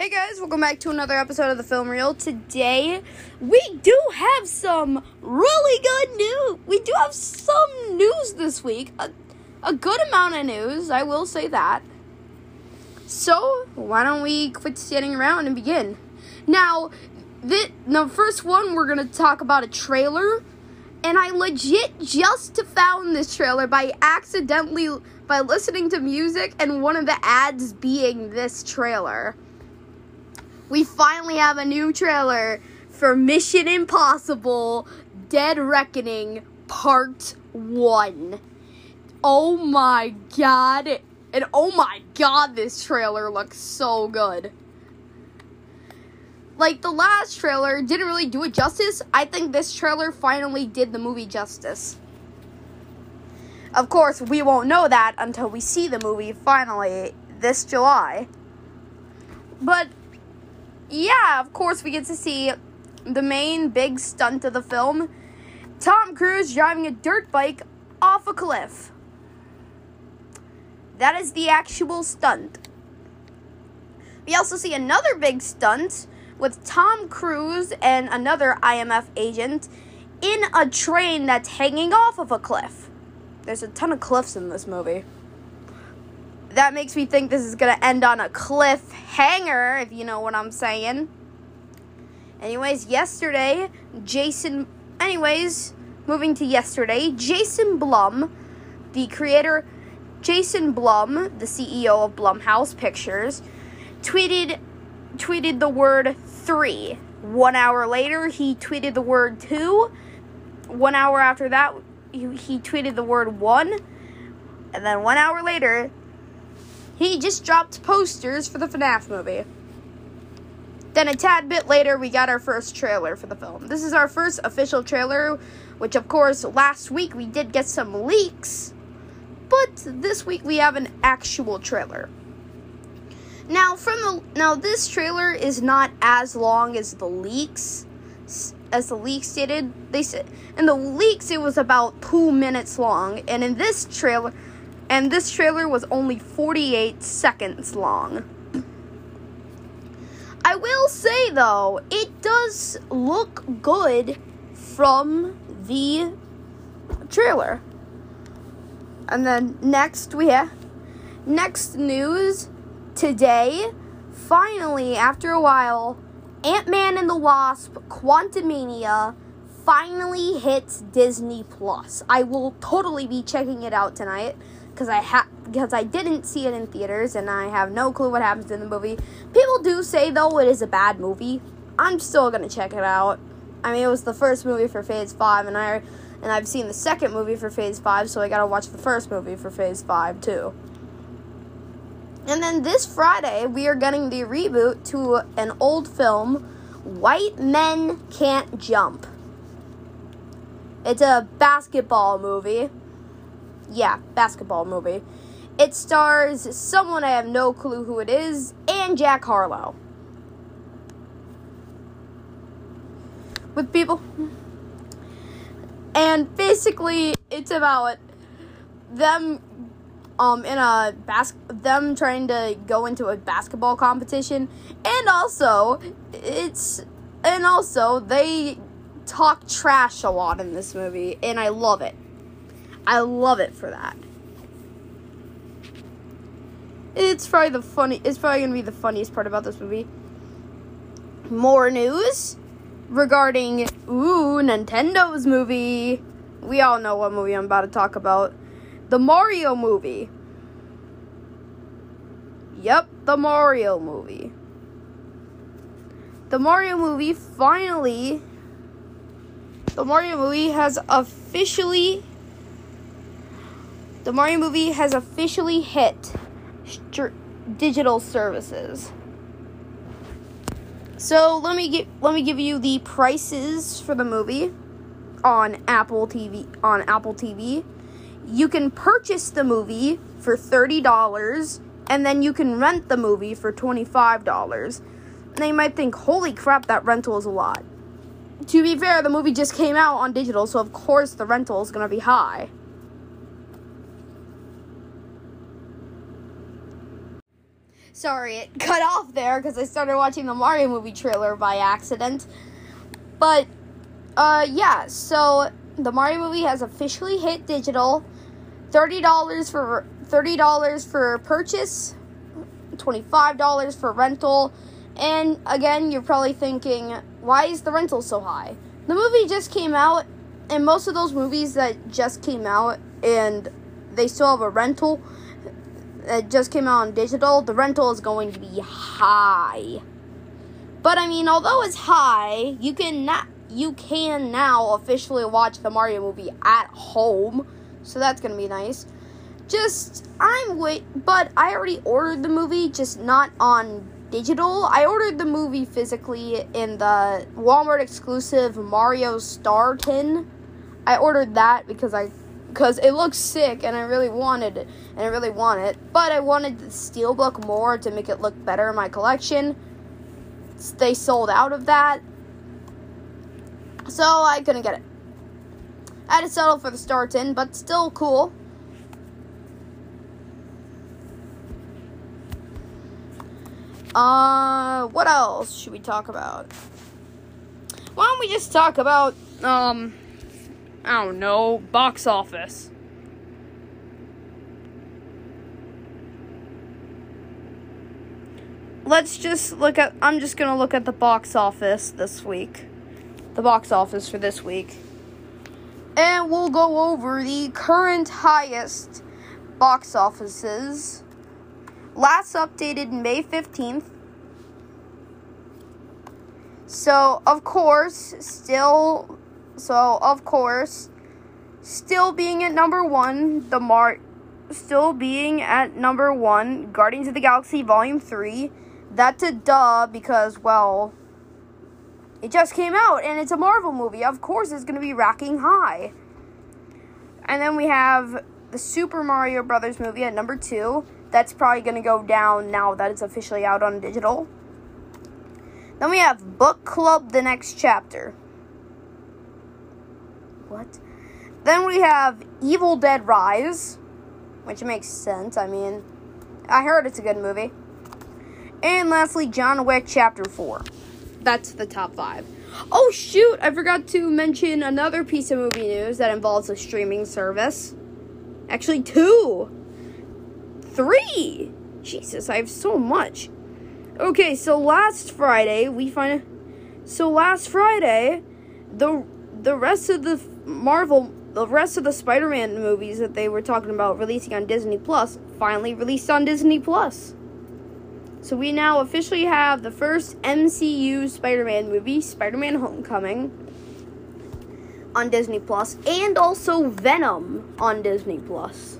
Hey guys, welcome back to another episode of the Film Reel. Today, we do have some really good news. We do have some news this week. A, a good amount of news, I will say that. So, why don't we quit standing around and begin? Now, the, the first one, we're going to talk about a trailer. And I legit just found this trailer by accidentally, by listening to music and one of the ads being this trailer we finally have a new trailer for Mission Impossible Dead Reckoning Part 1. Oh my god. And oh my god, this trailer looks so good. Like, the last trailer didn't really do it justice. I think this trailer finally did the movie justice. Of course, we won't know that until we see the movie finally this July. But yeah, of course, we get to see the main big stunt of the film Tom Cruise driving a dirt bike off a cliff. That is the actual stunt. We also see another big stunt with Tom Cruise and another IMF agent in a train that's hanging off of a cliff. There's a ton of cliffs in this movie that makes me think this is gonna end on a cliffhanger, if you know what I'm saying. Anyways, yesterday, Jason. Anyways, moving to yesterday, Jason Blum, the creator, Jason Blum, the CEO of Blumhouse Pictures, tweeted tweeted the word three. One hour later, he tweeted the word two. One hour after that, he, he tweeted the word one. And then one hour later, he just dropped posters for the FNAF movie. Then a tad bit later, we got our first trailer for the film. This is our first official trailer, which, of course, last week we did get some leaks, but this week we have an actual trailer. Now, from the now this trailer is not as long as the leaks, as the leaks stated. They said in the leaks it was about two minutes long, and in this trailer and this trailer was only 48 seconds long. I will say though, it does look good from the trailer. And then next we have next news today, finally after a while, Ant-Man and the Wasp Quantumania finally hits Disney Plus. I will totally be checking it out tonight because I ha- because I didn't see it in theaters and I have no clue what happens in the movie. People do say though it is a bad movie. I'm still gonna check it out. I mean, it was the first movie for Phase Five, and I and I've seen the second movie for Phase Five, so I gotta watch the first movie for Phase Five too. And then this Friday, we are getting the reboot to an old film, White Men Can't Jump. It's a basketball movie yeah, basketball movie. It stars someone I have no clue who it is and Jack Harlow. With people. And basically, it's about them um in a bas- them trying to go into a basketball competition and also it's and also they talk trash a lot in this movie and I love it. I love it for that. It's probably the funny. It's probably gonna be the funniest part about this movie. More news regarding ooh Nintendo's movie. We all know what movie I'm about to talk about. The Mario movie. Yep, the Mario movie. The Mario movie finally. The Mario movie has officially the Mario movie has officially hit str- digital services. So let me get let me give you the prices for the movie on Apple TV on Apple TV. You can purchase the movie for $30 and then you can rent the movie for $25. Now you might think, "Holy crap, that rental is a lot." To be fair, the movie just came out on digital, so of course the rental is going to be high. Sorry, it cut off there because I started watching the Mario movie trailer by accident. But, uh, yeah, so the Mario movie has officially hit digital. $30 for $30 for purchase, $25 for rental. And again, you're probably thinking, why is the rental so high? The movie just came out, and most of those movies that just came out and they still have a rental that just came out on digital, the rental is going to be high. But I mean, although it's high, you can not you can now officially watch the Mario movie at home. So that's going to be nice. Just I'm wait, but I already ordered the movie, just not on digital. I ordered the movie physically in the Walmart exclusive Mario Star tin. I ordered that because I because it looks sick and I really wanted it and I really want it. But I wanted the steelbook more to make it look better in my collection. They sold out of that. So I couldn't get it. I had to settle for the Star tin, but still cool. Uh, what else should we talk about? Why don't we just talk about, um, I don't know, box office? Let's just look at, I'm just gonna look at the box office this week. The box office for this week. And we'll go over the current highest box offices last updated May 15th. So, of course, still so of course, still being at number 1, the Mart still being at number 1, Guardians of the Galaxy Volume 3. That's a duh because well, it just came out and it's a Marvel movie. Of course, it's going to be racking high. And then we have the Super Mario Brothers movie at number 2 that's probably going to go down now that it's officially out on digital. Then we have Book Club The Next Chapter. What? Then we have Evil Dead Rise, which makes sense. I mean, I heard it's a good movie. And lastly, John Wick Chapter 4. That's the top five. Oh, shoot! I forgot to mention another piece of movie news that involves a streaming service. Actually, two three. Jesus, I have so much. Okay, so last Friday we find. So last Friday, the the rest of the Marvel, the rest of the Spider-Man movies that they were talking about releasing on Disney Plus finally released on Disney Plus. So we now officially have the first MCU Spider-Man movie, Spider-Man Homecoming, on Disney Plus, and also Venom on Disney Plus.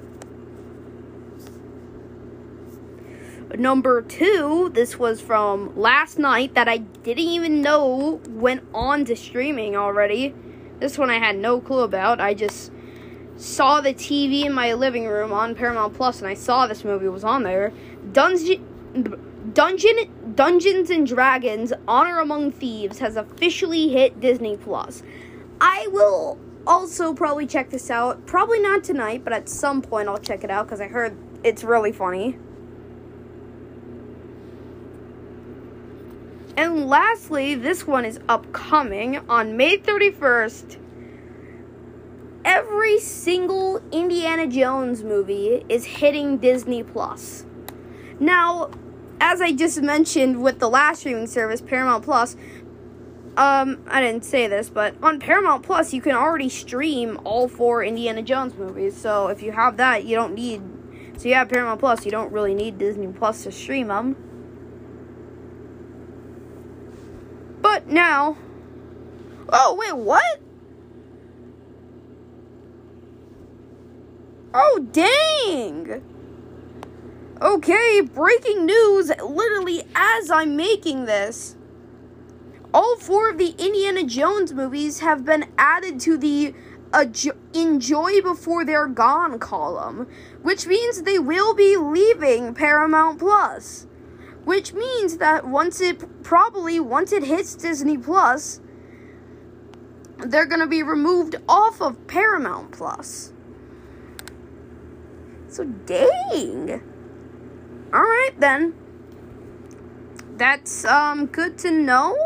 Number two, this was from last night that I didn't even know went on to streaming already. This one I had no clue about. I just saw the TV in my living room on Paramount Plus and I saw this movie was on there. Dungeon Dungeon Dungeons and Dragons Honor Among Thieves has officially hit Disney Plus. I will also probably check this out. Probably not tonight, but at some point I'll check it out cuz I heard it's really funny. And lastly, this one is upcoming on May 31st. Every single Indiana Jones movie is hitting Disney Plus. Now, as I just mentioned with the last streaming service, Paramount Plus, um, I didn't say this, but on Paramount Plus, you can already stream all four Indiana Jones movies. So if you have that, you don't need. So you have Paramount Plus, you don't really need Disney Plus to stream them. Now. Oh, wait, what? Oh, dang! Okay, breaking news literally as I'm making this. All four of the Indiana Jones movies have been added to the Enjoy Before They're Gone column, which means they will be leaving Paramount Plus which means that once it probably once it hits Disney Plus, they're going to be removed off of Paramount Plus. So dang. All right then. that's um good to know.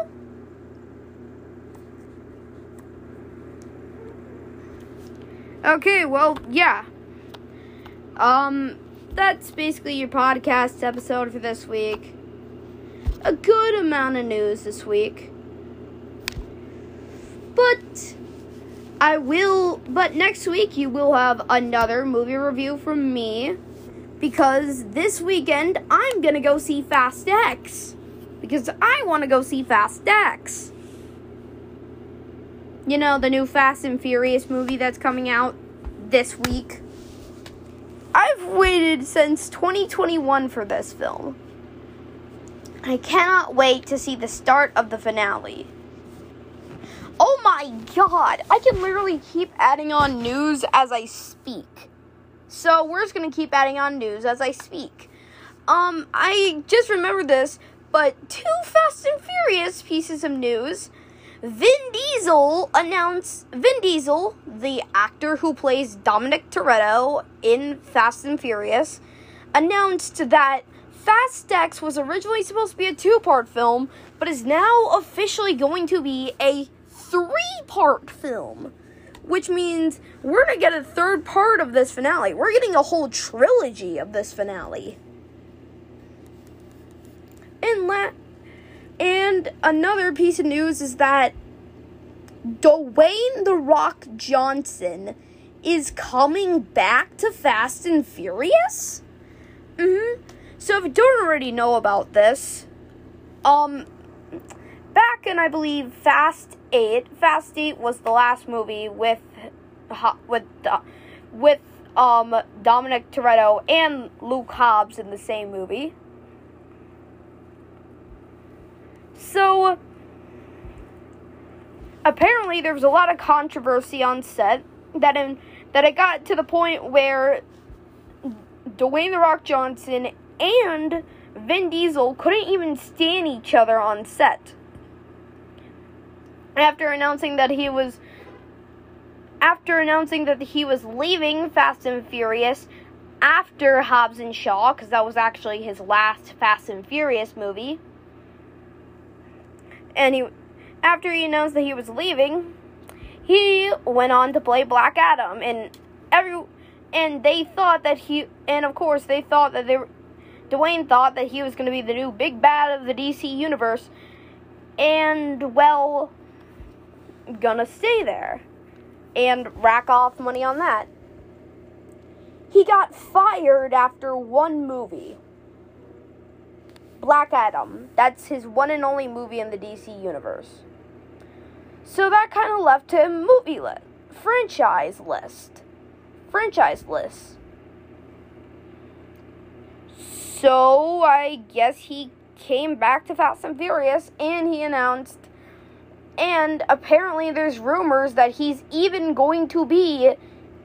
Okay, well, yeah. Um that's basically your podcast episode for this week. A good amount of news this week. But I will but next week you will have another movie review from me because this weekend I'm to go see Fast X because I want to go see Fast X. You know, the new Fast and Furious movie that's coming out this week. I've waited since 2021 for this film. I cannot wait to see the start of the finale. Oh my god, I can literally keep adding on news as I speak. So we're just gonna keep adding on news as I speak. Um, I just remembered this, but two Fast and Furious pieces of news. Vin Diesel announced Vin Diesel, the actor who plays Dominic Toretto in Fast and Furious, announced that Fast X was originally supposed to be a two part film, but is now officially going to be a three part film. Which means we're to get a third part of this finale. We're getting a whole trilogy of this finale. And la- and another piece of news is that Dwayne the Rock Johnson is coming back to Fast and Furious. Mhm. So if you don't already know about this, um, back in I believe Fast Eight, Fast Eight was the last movie with, with, uh, with um Dominic Toretto and Luke Hobbs in the same movie. So apparently there was a lot of controversy on set that in that it got to the point where Dwayne the Rock Johnson and Vin Diesel couldn't even stand each other on set. After announcing that he was after announcing that he was leaving Fast and Furious after Hobbs and Shaw cuz that was actually his last Fast and Furious movie. And he after he announced that he was leaving, he went on to play Black Adam and every and they thought that he and of course they thought that they were Dwayne thought that he was going to be the new big bad of the DC universe, and well, gonna stay there and rack off money on that. He got fired after one movie. Black Adam. That's his one and only movie in the DC universe. So that kind of left him movie list, franchise list, franchise list. So I guess he came back to Fast and Furious and he announced and apparently there's rumors that he's even going to be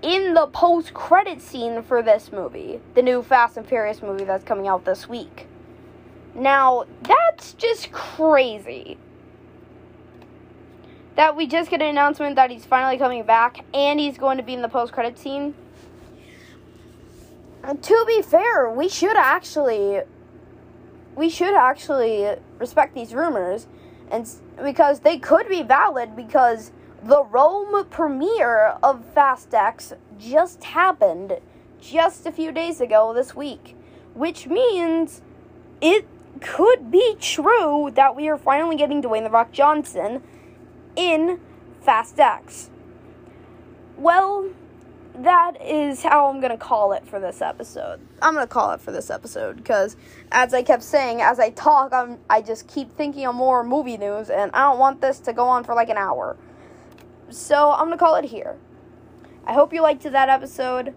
in the post credit scene for this movie, the new Fast and Furious movie that's coming out this week. Now, that's just crazy. That we just get an announcement that he's finally coming back and he's going to be in the post credit scene And to be fair, we should actually we should actually respect these rumors and because they could be valid because the Rome premiere of Fast X just happened just a few days ago this week, which means it could be true that we are finally getting Dwayne the Rock Johnson in Fast X. Well, that is how I'm gonna call it for this episode. I'm gonna call it for this episode because, as I kept saying, as I talk, I'm I just keep thinking of more movie news, and I don't want this to go on for like an hour. So I'm gonna call it here. I hope you liked that episode,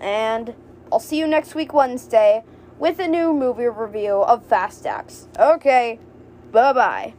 and I'll see you next week Wednesday with a new movie review of Fast X. Okay, bye bye.